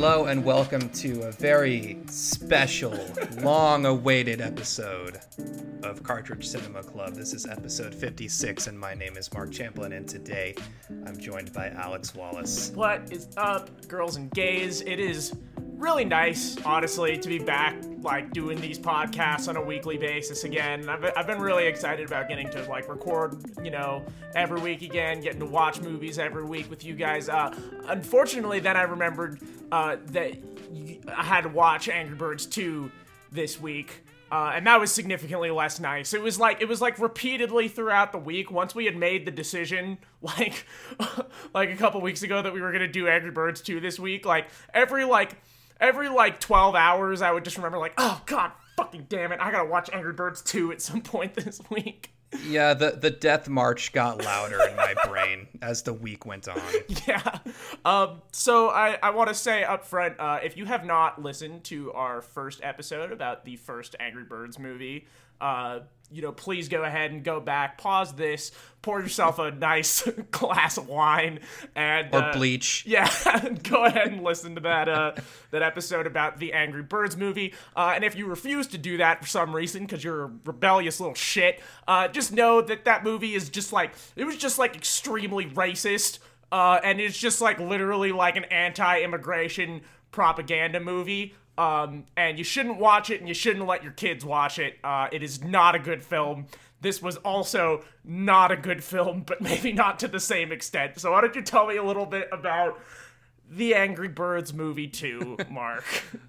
Hello and welcome to a very special, long awaited episode of Cartridge Cinema Club. This is episode 56, and my name is Mark Champlin, and today I'm joined by Alex Wallace. What is up, girls and gays? It is really nice, honestly, to be back, like doing these podcasts on a weekly basis again. I've I've been really excited about getting to like record, you know, every week again, getting to watch movies every week with you guys. Uh, unfortunately, then I remembered uh, that I had to watch Angry Birds 2 this week. Uh, and that was significantly less nice. It was like it was like repeatedly throughout the week. Once we had made the decision, like like a couple weeks ago, that we were gonna do Angry Birds 2 this week, like every like every like 12 hours, I would just remember like, oh god, fucking damn it, I gotta watch Angry Birds 2 at some point this week. Yeah, the, the death march got louder in my brain as the week went on. Yeah. Um, so I, I want to say up front, uh, if you have not listened to our first episode about the first Angry Birds movie, uh, you know, please go ahead and go back, pause this, pour yourself a nice glass of wine, and Or uh, bleach. yeah, go ahead and listen to that uh, that episode about the Angry Birds movie. Uh, and if you refuse to do that for some reason because you're a rebellious little shit, uh, just know that that movie is just like it was just like extremely racist, uh, and it's just like literally like an anti-immigration propaganda movie. Um, and you shouldn't watch it, and you shouldn't let your kids watch it. Uh, it is not a good film. This was also not a good film, but maybe not to the same extent. So why don't you tell me a little bit about the Angry Birds movie 2, Mark?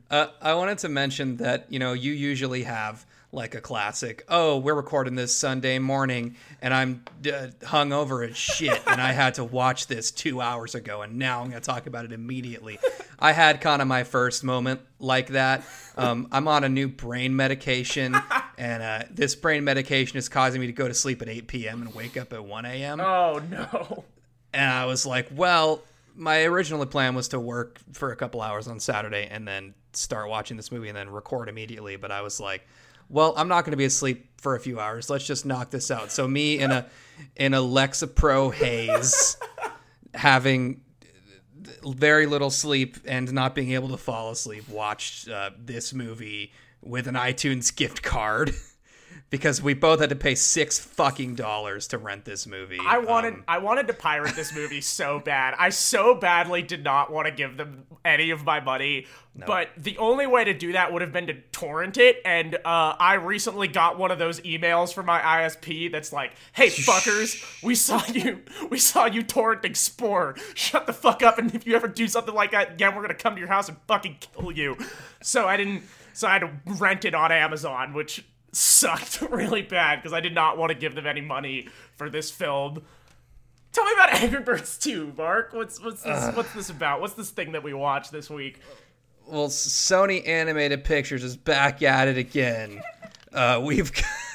Uh, I wanted to mention that, you know, you usually have like a classic, oh, we're recording this Sunday morning and I'm uh, hung over as shit and I had to watch this two hours ago and now I'm going to talk about it immediately. I had kind of my first moment like that. Um, I'm on a new brain medication and uh, this brain medication is causing me to go to sleep at 8 p.m. and wake up at 1 a.m. oh no. And I was like, well, my original plan was to work for a couple hours on Saturday and then start watching this movie and then record immediately. But I was like, well, I'm not going to be asleep for a few hours. Let's just knock this out. So me in a in a Lexapro haze, having very little sleep and not being able to fall asleep, watched uh, this movie with an iTunes gift card. Because we both had to pay six fucking dollars to rent this movie. I wanted Um, I wanted to pirate this movie so bad. I so badly did not want to give them any of my money. But the only way to do that would have been to torrent it. And uh, I recently got one of those emails from my ISP that's like, "Hey fuckers, we saw you we saw you torrenting Spore. Shut the fuck up. And if you ever do something like that again, we're gonna come to your house and fucking kill you." So I didn't. So I had to rent it on Amazon, which sucked really bad because I did not want to give them any money for this film. Tell me about Angry Birds 2, Mark. What's what's this what's this about? What's this thing that we watched this week? well, Sony Animated Pictures is back at it again. Uh, we've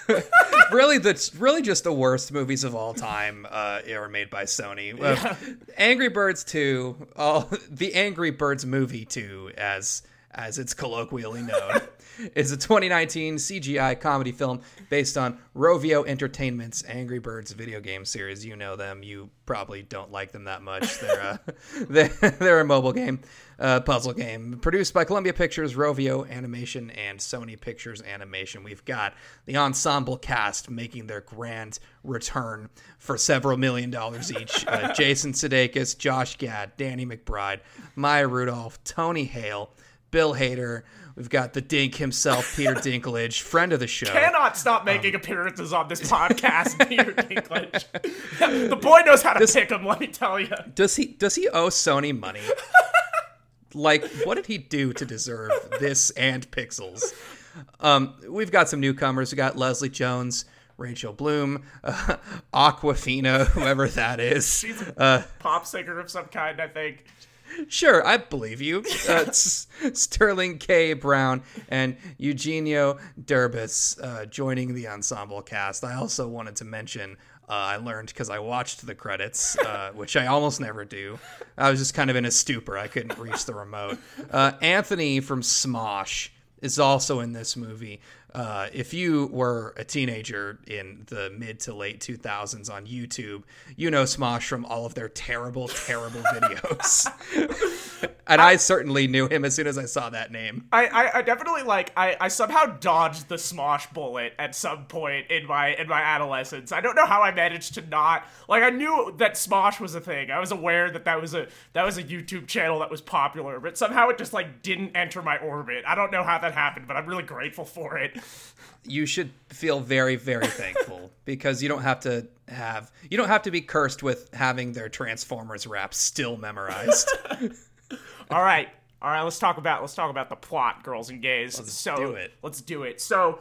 really that's really just the worst movies of all time uh, are made by Sony. Uh, Angry Birds Two, all the Angry Birds movie Two, as as it's colloquially known, is a 2019 CGI comedy film based on Rovio Entertainment's Angry Birds video game series. You know them. You probably don't like them that much. They're uh, they're, they're a mobile game, uh, puzzle game produced by Columbia Pictures, Rovio Animation, and Sony Pictures Animation. We've got the ensemble cast making their grand return for several million dollars each. Uh, Jason Sudeikis, Josh Gad, Danny McBride, Maya Rudolph, Tony Hale. Bill Hader. We've got the Dink himself, Peter Dinklage, friend of the show. Cannot stop making appearances on this podcast, Peter Dinklage. the boy knows how to pick him. Let me tell you. Does he does he owe Sony money? like, what did he do to deserve this and Pixels? Um, we've got some newcomers. We got Leslie Jones, Rachel Bloom, uh, Awkwafina, whoever that is. She's a pop singer of some kind, I think. Sure, I believe you. Uh, S- Sterling K. Brown and Eugenio Derbez uh, joining the ensemble cast. I also wanted to mention uh, I learned because I watched the credits, uh, which I almost never do. I was just kind of in a stupor. I couldn't reach the remote. Uh, Anthony from Smosh is also in this movie. Uh, if you were a teenager in the mid to late 2000s on YouTube, you know Smosh from all of their terrible, terrible videos. and I, I, certainly knew him as soon as I saw that name. I, I, I, definitely like I, I somehow dodged the Smosh bullet at some point in my in my adolescence. I don't know how I managed to not like I knew that Smosh was a thing. I was aware that that was a that was a YouTube channel that was popular, but somehow it just like didn't enter my orbit. I don't know how that happened, but I'm really grateful for it you should feel very very thankful because you don't have to have you don't have to be cursed with having their transformers rap still memorized. All right. All right let's talk about let's talk about the plot girls and gays. Let's so do it. let's do it. So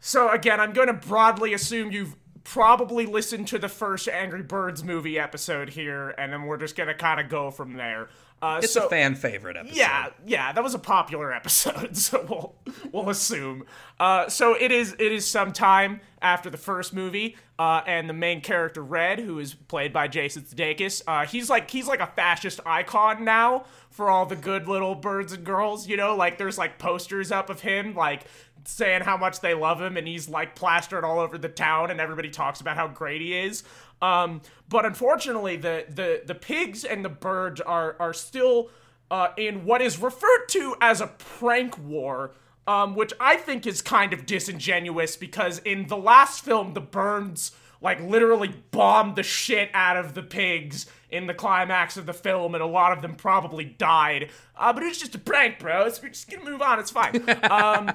so again i'm going to broadly assume you've probably listened to the first angry birds movie episode here and then we're just going to kind of go from there uh, it's so, a fan favorite episode. Yeah, yeah, that was a popular episode, so we'll we'll assume. Uh, so it is it is some time after the first movie, uh, and the main character Red, who is played by Jason Sudeikis, uh, he's like he's like a fascist icon now for all the good little birds and girls. You know, like there's like posters up of him like saying how much they love him, and he's like plastered all over the town, and everybody talks about how great he is. Um, but unfortunately, the, the, the pigs and the birds are, are still uh, in what is referred to as a prank war. Um, which I think is kind of disingenuous because in the last film, the Burns like literally bombed the shit out of the pigs in the climax of the film, and a lot of them probably died. Uh, but it's just a prank, bro. It's, we're just gonna move on. It's fine. Um,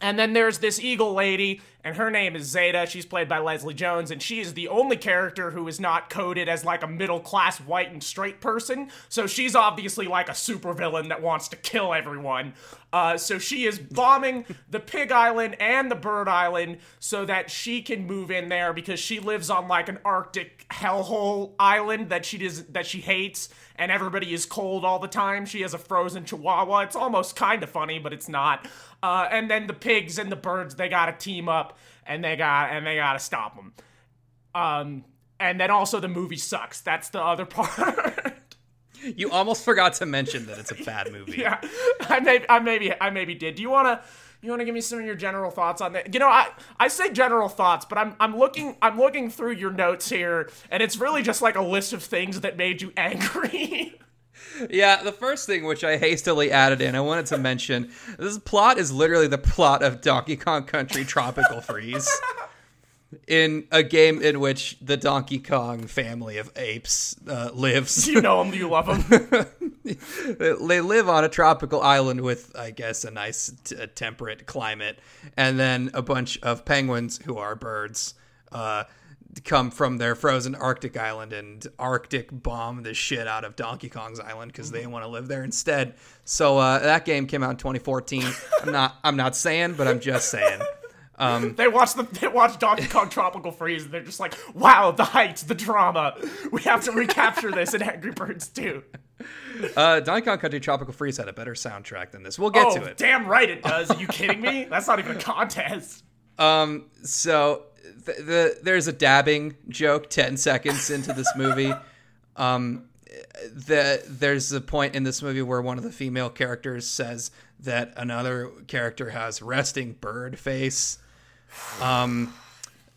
and then there's this eagle lady, and her name is Zeta. She's played by Leslie Jones, and she is the only character who is not coded as like a middle class white and straight person. So she's obviously like a supervillain that wants to kill everyone. Uh, so she is bombing the Pig Island and the Bird Island so that she can move in there because she lives on like an Arctic hellhole island that she does that she hates and everybody is cold all the time. She has a frozen chihuahua. It's almost kind of funny, but it's not. Uh, and then the pigs and the birds, they got to team up and they got and they got to stop them. Um, and then also the movie sucks. That's the other part. you almost forgot to mention that it's a bad movie. yeah, I maybe I maybe I maybe did. Do you want to? You want to give me some of your general thoughts on that? You know, I I say general thoughts, but I'm I'm looking I'm looking through your notes here, and it's really just like a list of things that made you angry. Yeah, the first thing which I hastily added in, I wanted to mention this plot is literally the plot of Donkey Kong Country Tropical Freeze. in a game in which the Donkey Kong family of apes uh, lives. You know them, you love them. they live on a tropical island with, I guess, a nice t- temperate climate, and then a bunch of penguins who are birds. Uh, come from their frozen Arctic island and Arctic bomb the shit out of Donkey Kong's island because they want to live there instead. So uh, that game came out in 2014. I'm not I'm not saying, but I'm just saying. Um, they watch the they watch Donkey Kong Tropical Freeze and they're just like, wow, the heights, the drama. We have to recapture this in Angry Birds 2. Uh, Donkey Kong Country Tropical Freeze had a better soundtrack than this. We'll get oh, to it. Damn right it does. Are you kidding me? That's not even a contest. Um, so the, the there's a dabbing joke 10 seconds into this movie. Um, the, there's a point in this movie where one of the female characters says that another character has resting bird face. Um,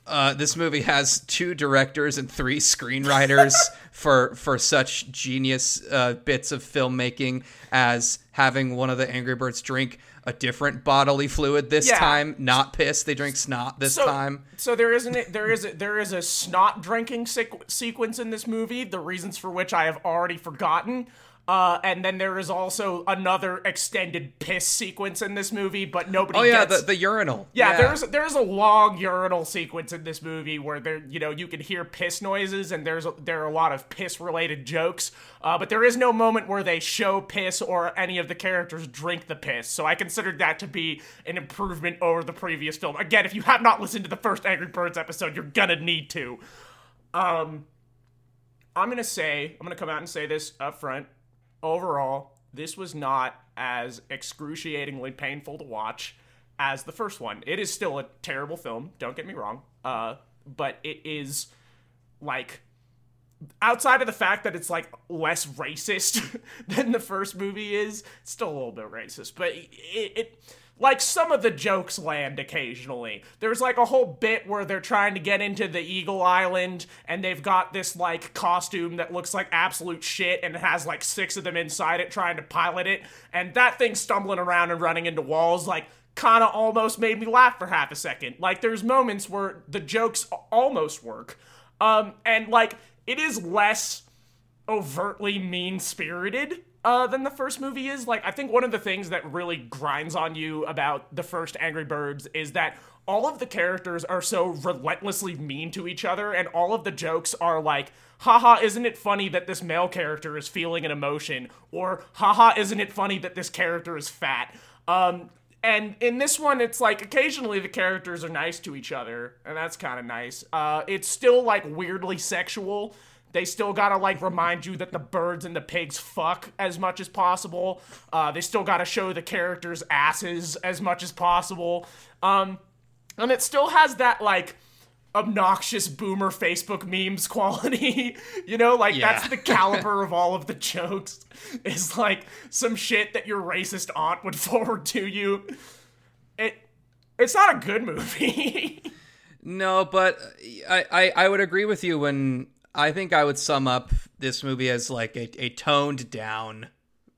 uh, this movie has two directors and three screenwriters for for such genius uh, bits of filmmaking as having one of the Angry Birds drink a different bodily fluid this yeah. time, not piss. They drink snot this so, time. So there isn't it, there is a, there is a snot drinking sequ- sequence in this movie. The reasons for which I have already forgotten. Uh, and then there is also another extended piss sequence in this movie, but nobody. Oh yeah, gets... the, the urinal. Yeah, yeah, there's there's a long urinal sequence in this movie where there you know you can hear piss noises and there's a, there are a lot of piss related jokes. Uh, but there is no moment where they show piss or any of the characters drink the piss. So I considered that to be an improvement over the previous film. Again, if you have not listened to the first Angry Birds episode, you're gonna need to. Um, I'm gonna say I'm gonna come out and say this up front overall, this was not as excruciatingly painful to watch as the first one. It is still a terrible film, don't get me wrong. Uh, but it is like outside of the fact that it's like less racist than the first movie is, it's still a little bit racist. But it, it like some of the jokes land occasionally. There's like a whole bit where they're trying to get into the Eagle Island and they've got this like costume that looks like absolute shit and it has like six of them inside it trying to pilot it and that thing stumbling around and running into walls like kind of almost made me laugh for half a second. Like there's moments where the jokes almost work. Um and like it is less overtly mean-spirited uh, than the first movie is. Like, I think one of the things that really grinds on you about the first Angry Birds is that all of the characters are so relentlessly mean to each other, and all of the jokes are like, haha, isn't it funny that this male character is feeling an emotion? Or, haha, isn't it funny that this character is fat? Um, and in this one, it's like occasionally the characters are nice to each other, and that's kind of nice. Uh, it's still like weirdly sexual. They still gotta like remind you that the birds and the pigs fuck as much as possible. Uh, they still gotta show the characters' asses as much as possible. Um, and it still has that like obnoxious boomer Facebook memes quality. you know, like Yeah. that's the caliber of all of the jokes. Is like some shit that your racist aunt would forward to you. It it's not a good movie. No, but I, I, I would agree with you when I think I would sum up this movie as like a, a toned down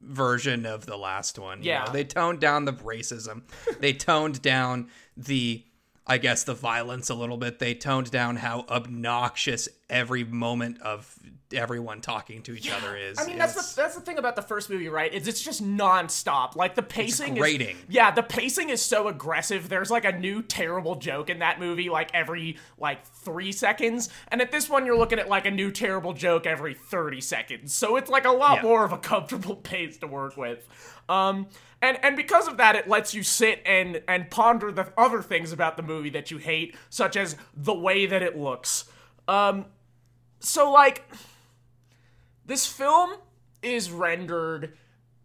version of the last one. you Yeah. know? They toned down the racism. they toned down the I guess the violence a little bit. They toned down how obnoxious every moment of everyone talking to each other is. I mean, that's the that's the thing about the first movie, right? Is it's just nonstop. Like the pacing grating. is yeah, the pacing is so aggressive. There's like a new terrible joke in that movie like every like three seconds, and at this one you're looking at like a new terrible joke every thirty seconds. So it's like a lot Yeah. more of a comfortable pace to work with. Um, and and because of that, it lets you sit and and ponder the other things about the movie that you hate, such as the way that it looks. Um, so like this film is rendered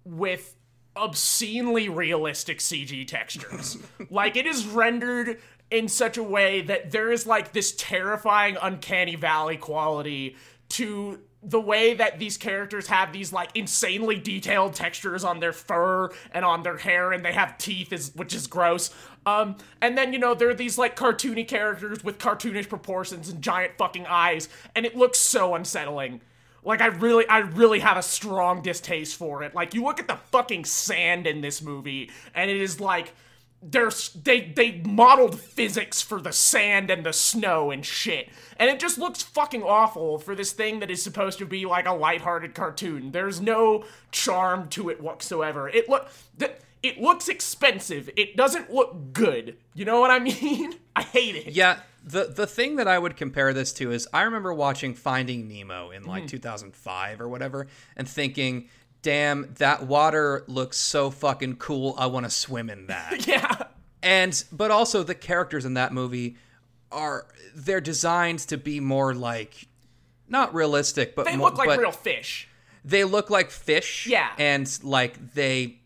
with obscenely realistic CG textures. like it is rendered in such a way that there is like this terrifying uncanny valley quality to the way that these characters have these like insanely detailed textures on their fur and on their hair and they have teeth is which is gross um and then you know there are these like cartoony characters with cartoonish proportions and giant fucking eyes and it looks so unsettling like I really, I really have a strong distaste for it. Like you look at the fucking sand in this movie, and it is like there's they they modeled physics for the sand and the snow and shit, and it just looks fucking awful for this thing that is supposed to be like a lighthearted cartoon. There's no charm to it whatsoever. It look th- it looks expensive. It doesn't look good. You know what I mean? I hate it. Yeah, the the thing that I would compare this to is I remember watching Finding Nemo in like mm. 2005 or whatever and thinking, "Damn, that water looks so fucking cool. I want to swim in that." Yeah. and but also the characters in that movie are they're designed to be more like not realistic, but They more, look like real fish. they look like fish. Yeah. and like they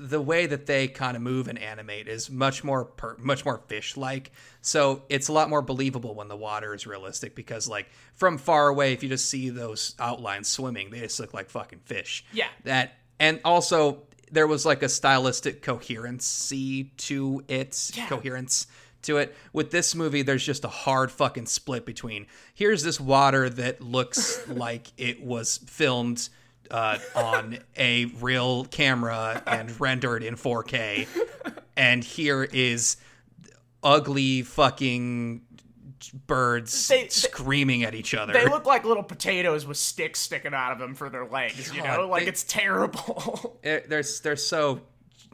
the way that they kind of move and animate is much more per, much more fish like so it's a lot more believable when the water is realistic because like from far away if you just see those outlines swimming they just look like fucking fish. Yeah. that and also there was like a stylistic coherency to it coherence to it. With this movie there's just a hard fucking split between here's this water that looks like it was filmed uh, on a real camera and rendered in 4K. And here is ugly fucking birds They- they- screaming at each other. They look like little potatoes with sticks sticking out of them for their legs. you God, know, like they- it's terrible. Eh, they're they're so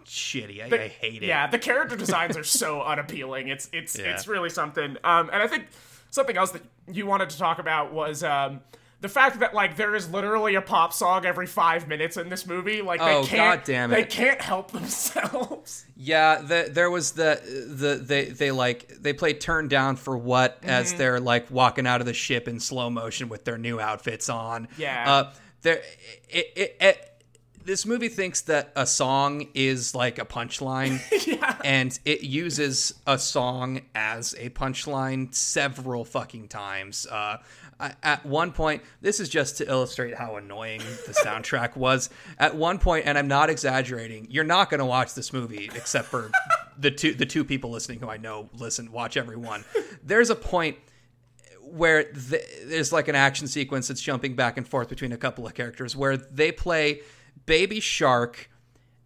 shitty. I, I hate it. Yeah, the character designs are so unappealing. It's it's Yeah. it's really something. Um, and I think something else that you wanted to talk about was um. The fact that like there is literally a pop song every five minutes in this movie, like Oh, they can't, God damn it. they can't help themselves. Yeah, the, there was the the they they like they play turn down for what as Mm-hmm. they're like walking out of the ship in slow motion with their new outfits on. Yeah. Uh, there it, it, it this movie thinks that a song is like a punchline yeah. and it uses a song as a punchline several fucking times uh, At one point this is just to illustrate how annoying the soundtrack was. At one point and i'm not exaggerating you're not going to watch this movie except for the two the two people listening who i know listen watch every one. There's a point where th there's like an action sequence that's jumping back and forth between a couple of characters where they play Baby Shark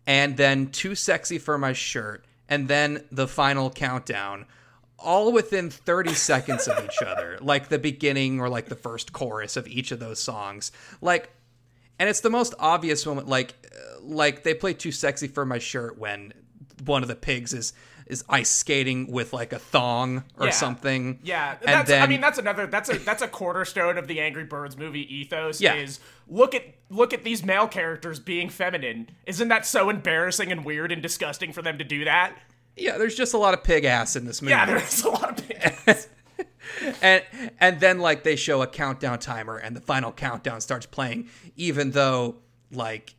and then Too Sexy for My Shirt and then the final countdown all within 30 seconds of each other like the beginning or like the first chorus of each of those songs like and it's the most obvious moment like uh, like they play Too Sexy for My Shirt when one of the pigs is is ice skating with like a thong or Yeah. something Yeah, and that's, then I mean that's another that's a that's a cornerstone of the Angry Birds movie ethos. Yeah. Is look at look at these male characters being feminine. Isn't that so embarrassing and weird and disgusting for them to do that? Yeah, there's just a lot of pig ass in this movie. Yeah, there's a lot of big and and then like they show a countdown timer and the final countdown starts playing even though like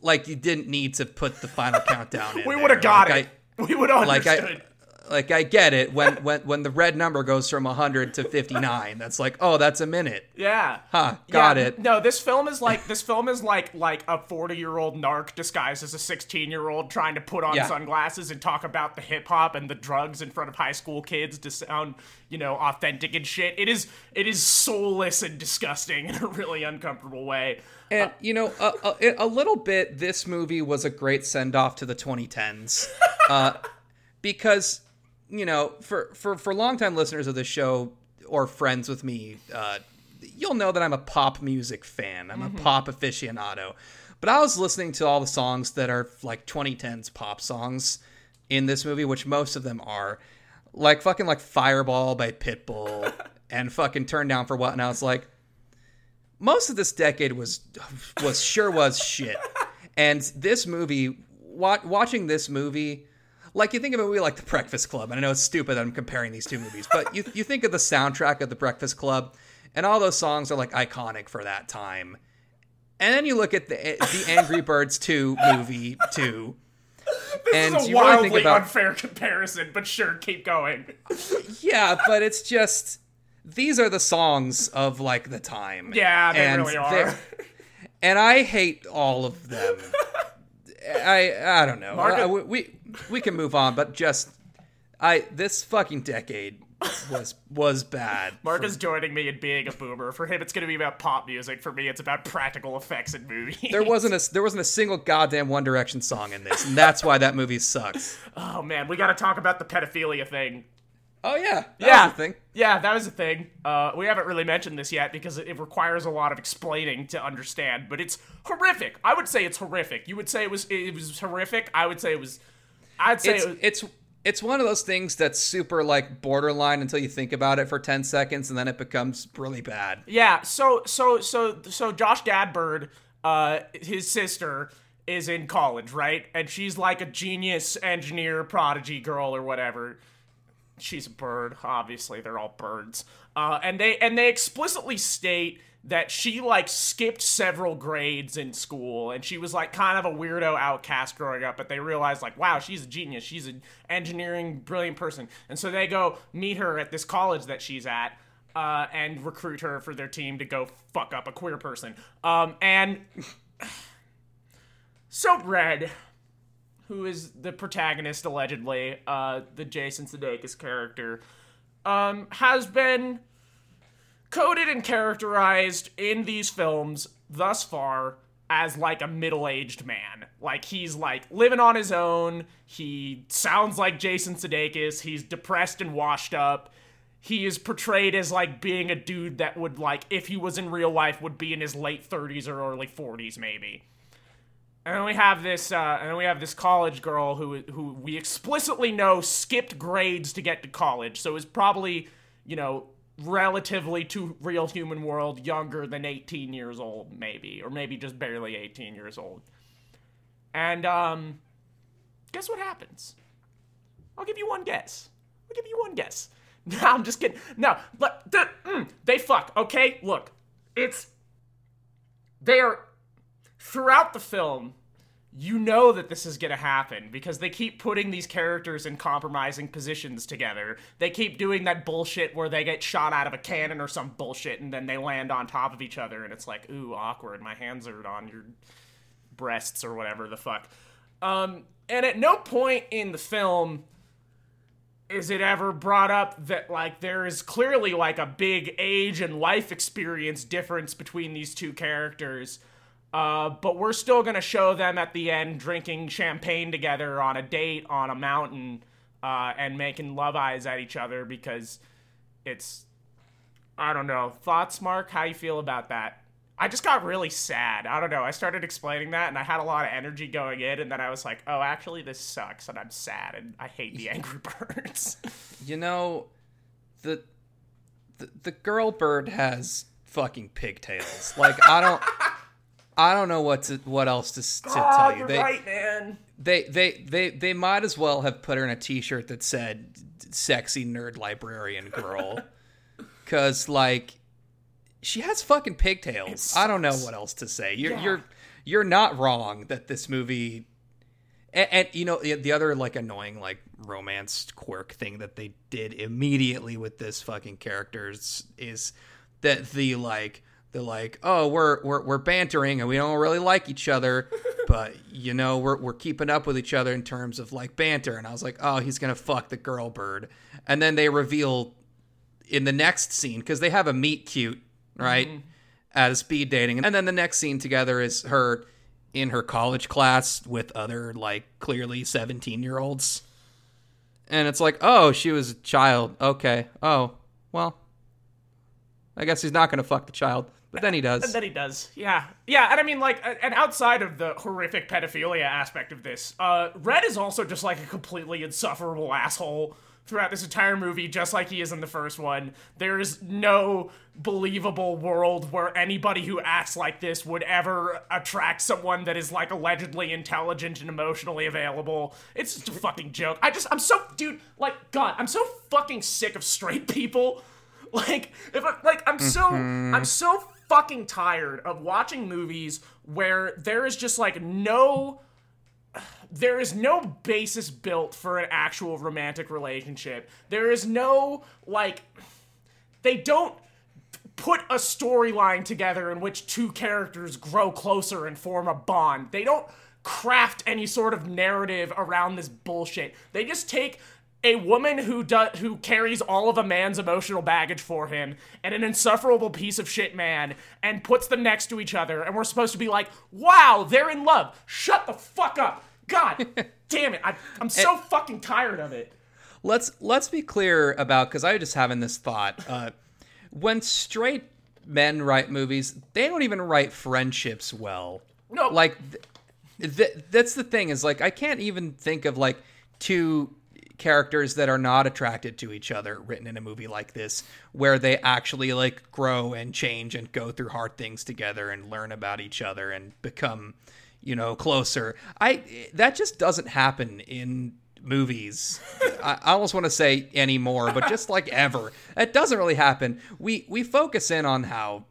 like you didn't need to put the final countdown in We would have got Like, it. we would have Like understood. I like I get it when when when the red number goes from 100 to 59 that's like oh that's a minute. yeah. Huh, got Yeah, it. No, this film is like this film is like like a forty year old narc disguised as a sixteen year old trying to put on Yeah. sunglasses and talk about the hip hop and the drugs in front of high school kids to sound you know authentic and shit. It is it is soulless and disgusting in a really uncomfortable way. And you know, a, a, a little bit, this movie was a great send off to the 2010s, uh, because you know, for for for longtime listeners of the show or friends with me, uh, you'll know that I'm a pop music fan. I'm a pop aficionado. But I was listening to all the songs that are like 2010s pop songs in this movie, which most of them are, like fucking like Fireball by Pitbull and fucking Turn Down for What, and I was like most of this decade was was sure was shit. And this movie, wa- watching this movie, like you think of a movie like The Breakfast Club, and I know it's stupid that I'm comparing these two movies, but you you think of the soundtrack of The Breakfast Club, and all those songs are like iconic for that time. And then you look at the the Angry Birds 2 movie too. and It's a really wildly think about unfair comparison, but sure, keep going. yeah, but it's just these are the songs of like the time. Yeah, they And really are. and I hate all of them. I I don't know. Market- Uh, we, we can move on, but just I this fucking decade was was bad. Mark is joining me in being a boomer. For him, it's going to be about pop music. For me, it's about practical effects in movies. There wasn't a there wasn't a single goddamn One Direction song in this, and that's why that movie sucks. Oh man, we got to talk about the pedophilia thing. Oh yeah, that yeah, thing. Yeah, that was a thing. Uh, we haven't really mentioned this yet because it, it requires a lot of explaining to understand. But it's horrific. I would say it's horrific. You would say it was it was horrific. I would say it was. I'd say It's it was, it's it's one of those things that's super like borderline until you think about it for ten seconds, and then it becomes really bad. Yeah, so so so so Josh Gadbird, uh, his sister is in college, right? And she's like a genius engineer prodigy girl or whatever. She's a bird, obviously. They're all birds. Uh, and they and they explicitly state that she like skipped several grades in school and she was like kind of a weirdo outcast growing up but they realized like wow she's a genius she's an engineering brilliant person and so they go meet her at this college that she's at uh, and recruit her for their team to go fuck up a queer person. Um, and so Red, who is the protagonist allegedly, uh, the Jason Sudeikis character, um, has been coded and characterized in these films thus far as like a middle-aged man. Like he's like living on his own. He sounds like Jason Sudeikis. He's depressed and washed up. He is portrayed as like being a dude that would like if he was in real life would be in his late 30s or early 40s maybe. And then we have this, uh, and then we have this college girl who who we explicitly know skipped grades to get to college, so is probably, you know, relatively to real human world younger than 18 years old, maybe, or maybe just barely 18 years old. And um, guess what happens? I'll give you one guess. I'll give you one guess. No, I'm just kidding. No, but mm, they fuck. Okay, look, it's they are throughout the film, you know that this is going to happen because they keep putting these characters in compromising positions together. They keep doing that bullshit where they get shot out of a cannon or some bullshit and then they land on top of each other and it's like, ooh, awkward. My hands are on your breasts or whatever the fuck. Um, and at no point in the film is it ever brought up that like there is clearly like a big age and life experience difference between these two characters uh, but we're still gonna show them at the end drinking champagne together on a date on a mountain uh, and making love eyes at each other because it's I don't know. Thoughts, Mark? How you feel about that? I just got really sad. I don't know. I started explaining that and I had a lot of energy going in, and then I was like, oh, actually, this sucks, and I'm sad, and I hate the Angry Birds. You know, the the, the girl bird has fucking pigtails. Like I don't. I don't know what to what else to, to oh, tell you. They, right, man. they they they they might as well have put her in a T-shirt that said "sexy nerd librarian girl," because like she has fucking pigtails. I don't know what else to say. You're Yeah. you're you're not wrong that this movie. And, and you know the, the other like annoying like romance quirk thing that they did immediately with this fucking characters is that the like the like oh we're we're we're bantering and we don't really like each other but you know we're we're keeping up with each other in terms of like banter. And I was like oh he's gonna fuck the girl bird. And then they reveal in the next scene because they have a meet cute right mm-hmm. at a speed dating. And then the next scene together is her in her college class with other like clearly 17 year olds and it's like oh she was a child. Okay. Oh well i guess he's not gonna fuck the child but then he does. And then he does. Yeah. Yeah, and I mean, like, and outside of the horrific pedophilia aspect of this, uh, Red is also just like a completely insufferable asshole throughout this entire movie, just like he is in the first one. There is no believable world where anybody who acts like this would ever attract someone that is, like, allegedly intelligent and emotionally available. It's just a fucking joke. I just, I'm so, dude, like, God, I'm so fucking sick of straight people. Like, if I, like, I'm so, I'm so fucking tired of watching movies where there is just like no there is no basis built for an actual romantic relationship. There is no like they don't put a storyline together in which two characters grow closer and form a bond. They don't craft any sort of narrative around this bullshit. They just take a woman who does who carries all of a man's emotional baggage for him and an insufferable piece of shit man and puts them next to each other and we're supposed to be like, "Wow, they're in love." Shut the fuck up. God damn it. I, I'm so fucking tired of it. let's let's be clear about because I was just having this thought. Uh, when straight men write movies, they don't even write friendships well. No. like th- th- that's the thing is like I can't even think of like two characters that are not attracted to each other written in a movie like this where they actually like grow and change and go through hard things together and learn about each other and become you know closer. I that just doesn't happen in movies i, I almost want to say anymore but just like ever. It doesn't really happen. We we focus in on how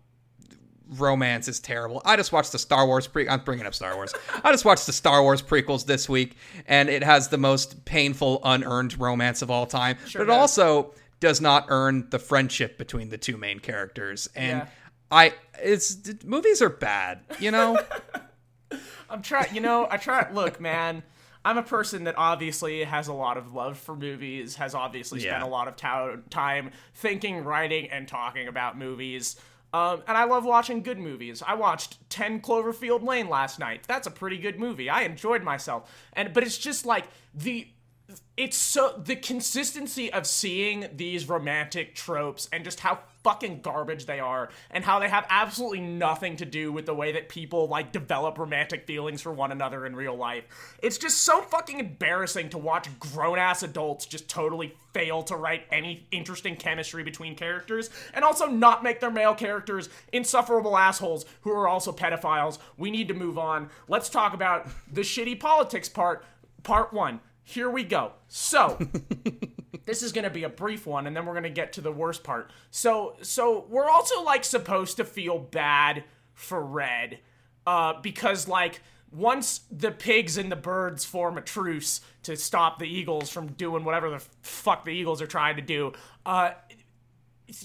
romance is terrible. I just watched the Star Wars pre. I'm bringing up Star Wars. I just watched the Star Wars prequels this week, and it has the most painful unearned romance of all time. but it does. also does not earn the friendship between the two main characters. And Yeah. I, it's movies are bad. You know, I'm trying, you know, I try. Look, man, I'm a person that obviously has a lot of love for movies, has obviously spent Yeah. a lot of time thinking, writing, and talking about movies. Um, and I love watching good movies. I watched 10 Cloverfield Lane last night. That's a pretty good movie. I enjoyed myself. And but it's just like the it's so the consistency of seeing these romantic tropes and just how fucking garbage they are and how they have absolutely nothing to do with the way that people like develop romantic feelings for one another in real life. It's just so fucking embarrassing to watch grown-ass adults just totally fail to write any interesting chemistry between characters and also not make their male characters insufferable assholes who are also pedophiles. We need to move on. Let's talk about the shitty politics part part 1 here we go. So, this is going to be a brief one and then we're going to get to the worst part. So, so we're also like supposed to feel bad for Red. uh, because like once the pigs and the birds form a truce to stop the eagles from doing whatever the fuck the eagles are trying to do, uh,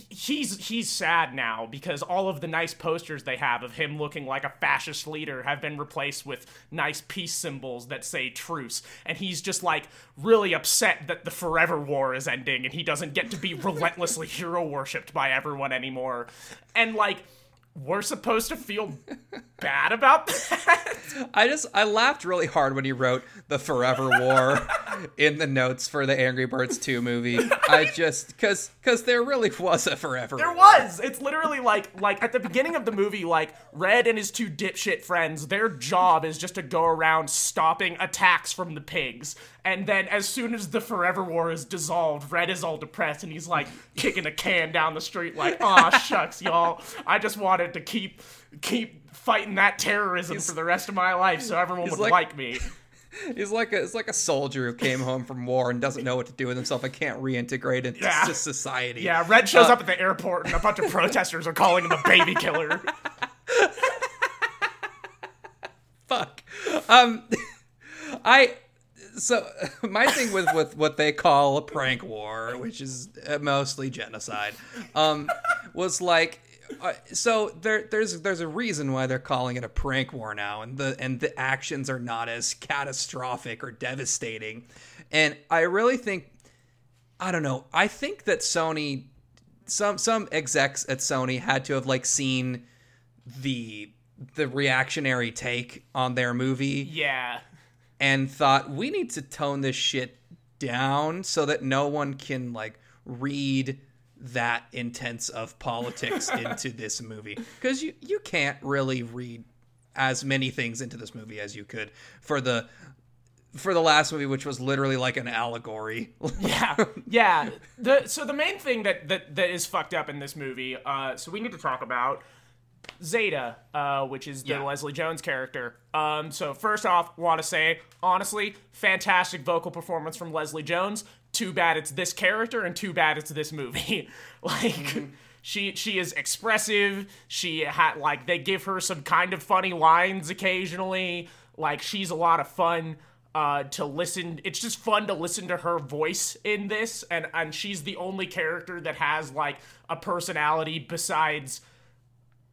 he's he's sad now because all of the nice posters they have of him looking like a fascist leader have been replaced with nice peace symbols that say truce. And he's just like really upset that the forever war is ending and he doesn't get to be relentlessly hero worshipped by everyone anymore. And like we're supposed to feel bad about that. I just I laughed really hard when he wrote the Forever War in the notes for the Angry Birds 2 movie. I just cuz cuz there really was a Forever There War. was. It's literally like like at the beginning of the movie, like Red and his two dipshit friends, their job is just to go around stopping attacks from the pigs. And then as soon as the Forever War is dissolved, Red is all depressed and he's like kicking a can down the street, like, "Aw, shucks, y'all. I just wanted to keep keep fighting that terrorism for the rest of my life, so everyone would like- like me." He's like a, it's like a soldier who came home from war and doesn't know what to do with himself and can't reintegrate into Yeah. society. Yeah, Red shows Uh, up at the airport and a bunch of protesters are calling him a baby killer. fuck. Um, I so my thing with with what they call a prank war, which is uh, mostly genocide, um, was like. Uh, so there, there's there's a reason why they're calling it a prank war now, and the and the actions are not as catastrophic or devastating, and I really think, I don't know, I think that Sony, some some execs at Sony had to have like seen the the reactionary take on their movie Yeah. and thought we need to tone this shit down so that no one can like read that intense of politics into this movie because you you can't really read as many things into this movie as you could for the for the last movie which was literally like an allegory Yeah, yeah. The so the main thing that that that is fucked up in this movie. Uh, so we need to talk about Zeta, uh, which is the Yeah. Leslie Jones character. Um, so first off, want to say honestly, fantastic vocal performance from Leslie Jones. Too bad it's this character, and too bad it's this movie. like. She she is expressive. She had like they give her some kind of funny lines occasionally. Like she's a lot of fun uh, to listen. It's just fun to listen to her voice in this, and and she's the only character that has like a personality besides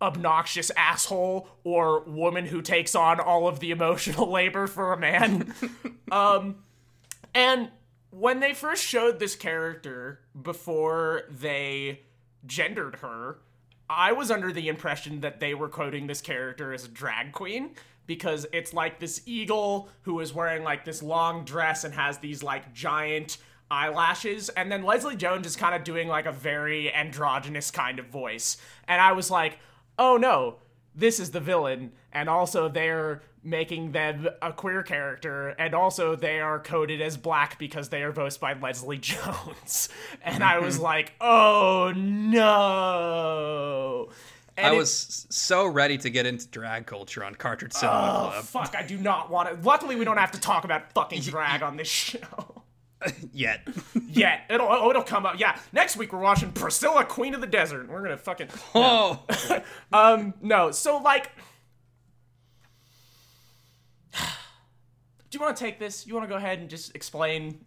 obnoxious asshole or woman who takes on all of the emotional labor for a man. um, and when they first showed this character before they gendered her, I was under the impression that they were quoting this character as a drag queen because it's like this eagle who is wearing like this long dress and has these like giant eyelashes. And then Leslie Jones is kind of doing like a very androgynous kind of voice. And I was like oh no this is the villain. And also they're making them a queer character and also they are coded as black because they are voiced by Leslie Jones and I was like oh no and i it- was so ready to get into drag culture on cartridge cinema Oh, club fuck, I do not want to. Luckily, we don't have to talk about fucking drag on this show. yet Yet. It'll, oh, it'll come up. Yeah. Next week, we're watching Priscilla, Queen of the Desert. We're gonna fucking. oh Um, no. So, like. Do you want to take this? You want to go ahead and just explain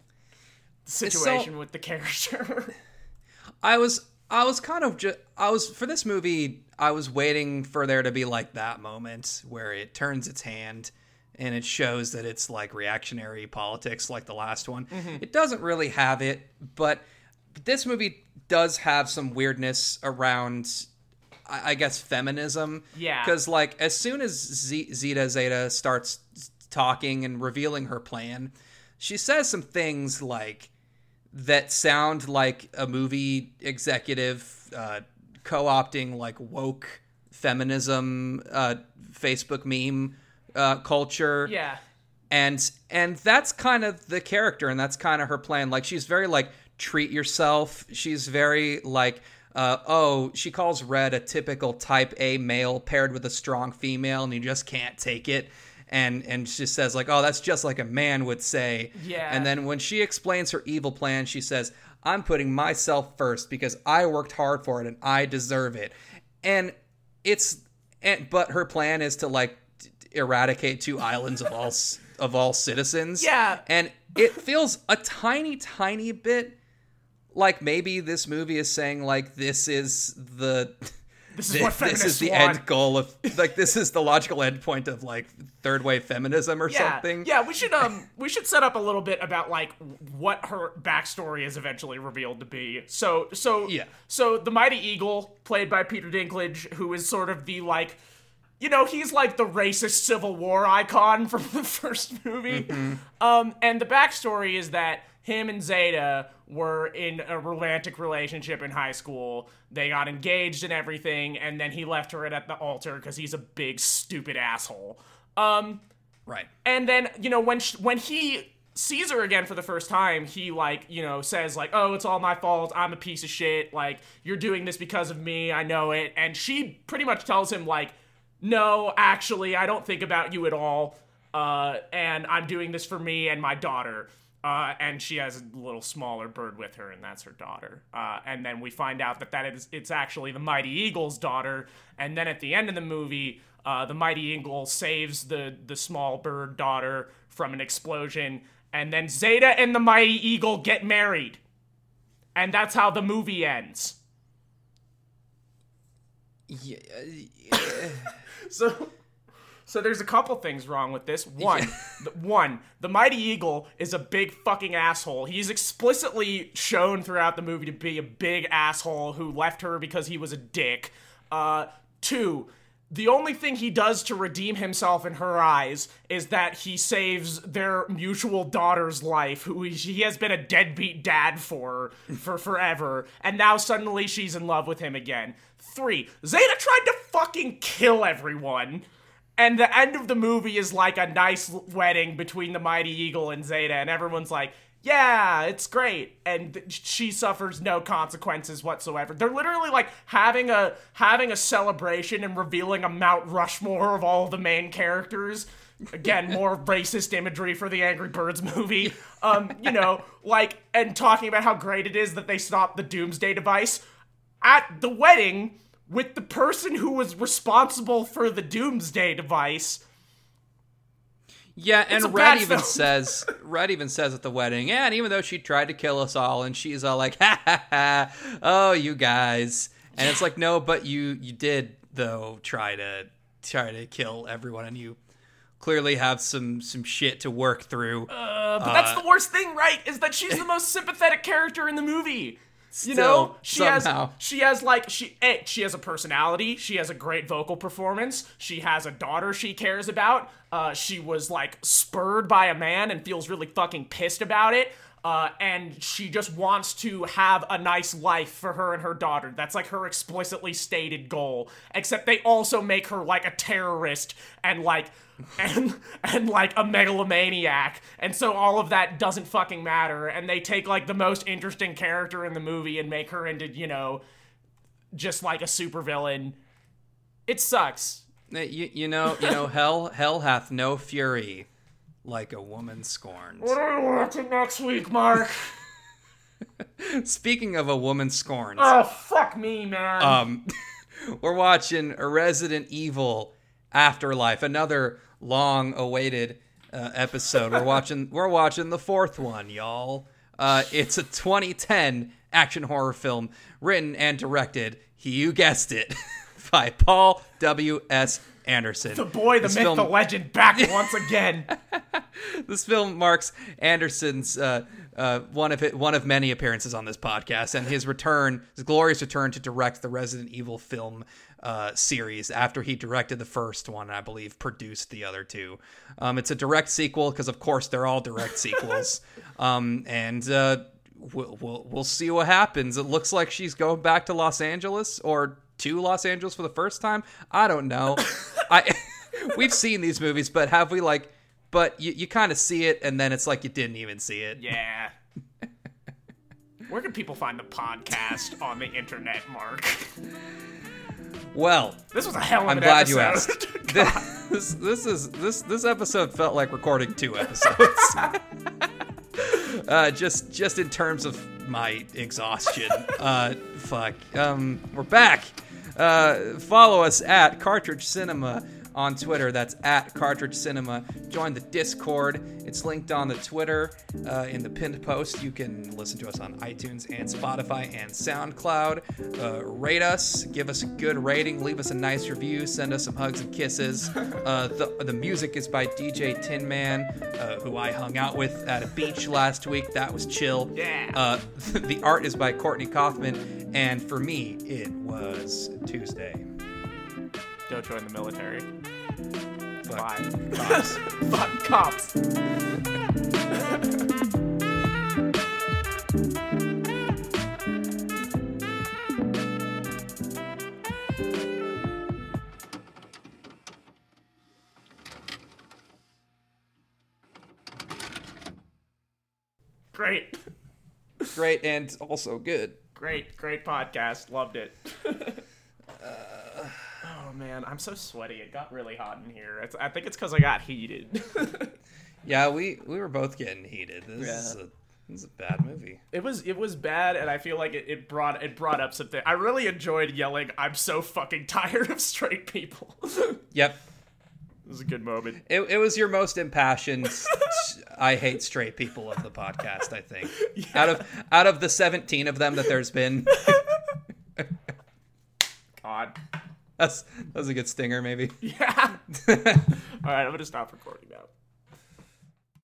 the situation with the character? I was I was kind of just I was for this movie I was waiting for there to be like that moment where it turns its hand and it shows that it's like reactionary politics like the last one. Mm-hmm. It doesn't really have it, but this movie does have some weirdness around I I guess feminism. Yeah. Because like as soon as Z- Zeta Zeta starts talking and revealing her plan, she says some things like that sound like a movie executive uh, co-opting like woke feminism uh, Facebook meme uh, culture yeah. and and that's kind of the character and that's kind of her plan like she's very like treat yourself she's very like uh, oh she calls red a typical type a male paired with a strong female and you just can't take it and and she says like oh that's just like a man would say Yeah. and then when she explains her evil plan she says i'm putting myself first because i worked hard for it and i deserve it and it's and but her plan is to like eradicate two islands of all of all citizens. Yeah. and it feels a tiny, tiny bit like maybe this movie is saying like this is the This is what this is the want. end goal of like this is the logical end point of like third wave feminism or yeah, something. Yeah, we should um we should set up a little bit about like what her backstory is eventually revealed to be. So so Yeah. So the Mighty Eagle, played by Peter Dinklage, who is sort of the like you know, he's like the racist Civil War icon from the first movie. Mm-hmm. Um, and the backstory is that him and Zeta were in a romantic relationship in high school. They got engaged and everything, and then he left her at the altar because he's a big stupid asshole. Um, Right. and then you know when sh- when he sees her again for the first time he like you know says like oh it's all my fault i'm a piece of shit like you're doing this because of me i know it and she pretty much tells him like no actually i don't think about you at all uh, and i'm doing this for me and my daughter uh, and she has a little smaller bird with her, and that's her daughter. Uh, and then we find out that that is it's actually the Mighty Eagle's daughter. And then at the end of the movie, uh, the Mighty Eagle saves the the small bird daughter from an explosion, and then Zeta and the Mighty Eagle get married, and that's how the movie ends. Yeah, So, so there's a couple things wrong with this. One, the, one, the Mighty Eagle is a big fucking asshole. He's explicitly shown throughout the movie to be a big asshole who left her because he was a dick. Uh, two, the only thing he does to redeem himself in her eyes is that he saves their mutual daughter's life, who he, he has been a deadbeat dad for for forever, and now suddenly she's in love with him again. Three, Zeta tried to fucking kill everyone. And the end of the movie is like a nice wedding between the Mighty Eagle and Zeta, and everyone's like, yeah, it's great. And she suffers no consequences whatsoever. They're literally like having a having a celebration and revealing a Mount Rushmore of all the main characters. Again, more racist imagery for the Angry Birds movie. Um, you know, like and talking about how great it is that they stopped the Doomsday device at the wedding with the person who was responsible for the Doomsday device. Yeah, and Red even says Red even says at the wedding, yeah, and even though she tried to kill us all, and she's all like, ha ha ha, oh you guys, and it's like, no, but you you did though try to try to kill everyone, and you clearly have some some shit to work through. Uh, but that's the worst thing, right? Is that she's the most sympathetic character in the movie. You know, she somehow. has she has like she eh, she has a personality. She has a great vocal performance. She has a daughter she cares about. Uh, she was like spurred by a man and feels really fucking pissed about it. Uh, and she just wants to have a nice life for her and her daughter. That's like her explicitly stated goal. Except they also make her like a terrorist and like and and like a megalomaniac. And so all of that doesn't fucking matter. And they take like the most interesting character in the movie and make her into, you know, just like a supervillain. It sucks. You, you know, you know, hell hell hath no fury like a woman scorned. What are we watching next week, Mark? Speaking of a woman scorned, oh, fuck me, man. um, we're watching a Resident Evil Afterlife, another long-awaited uh, episode. We're watching we're watching the fourth one, y'all. Uh, it's a 2010 action horror film written and directed. You guessed it, by Paul W. Anderson. the boy, the This myth, film- the legend, back once again. this film marks Anderson's uh, uh, one of it, one of many appearances on this podcast, and his return, his glorious return to direct the Resident Evil film uh, series after he directed the first one, and I believe produced the other two. Um, it's a direct sequel because, of course, they're all direct sequels, um, and. Uh, We'll, we'll, we'll see what happens. It looks like she's going back to Los Angeles or to Los Angeles for the first time. I don't know. I we've seen these movies, but have we like? But you, you kind of see it, and then it's like you didn't even see it. Yeah. Where can people find the podcast on the internet, Mark? Well, This was a hell of I'm an glad you episode. asked. this this is this this episode felt like recording two episodes. uh, just just in terms of my exhaustion. Uh, fuck. Um, we're back. Uh, follow us at Cartridge Cinema on Twitter. That's at Cartridge Cinema. Join the Discord. It's linked on the Twitter uh, in the pinned post. You can listen to us on iTunes and Spotify and SoundCloud. Uh, rate us, give us a good rating, leave us a nice review, send us some hugs and kisses. Uh, the, the music is by DJ Tin Man, uh, who I hung out with at a beach last week. That was chill. Yeah. Uh, the art is by Courtney Kaufman, and for me, it was Tuesday. Don't join the military. Fuck. Bye. Cops. Fuck cops. Great. Great and also good. Great, great podcast. Loved it. man, I'm so sweaty. It got really hot in here. It's, I think it's because I got heated. Yeah, we we were both getting heated. This is a this is a bad movie. it was it was bad, and I feel like it, it brought it brought up something. I really enjoyed yelling. I'm so fucking tired of straight people. Yep, it Yep. was a good moment. It, it was your most impassioned I hate straight people of the podcast, I think. Out of out of the 17 of them that there's been, God. That's that's a good stinger maybe. Yeah. All right, I'm gonna stop recording now.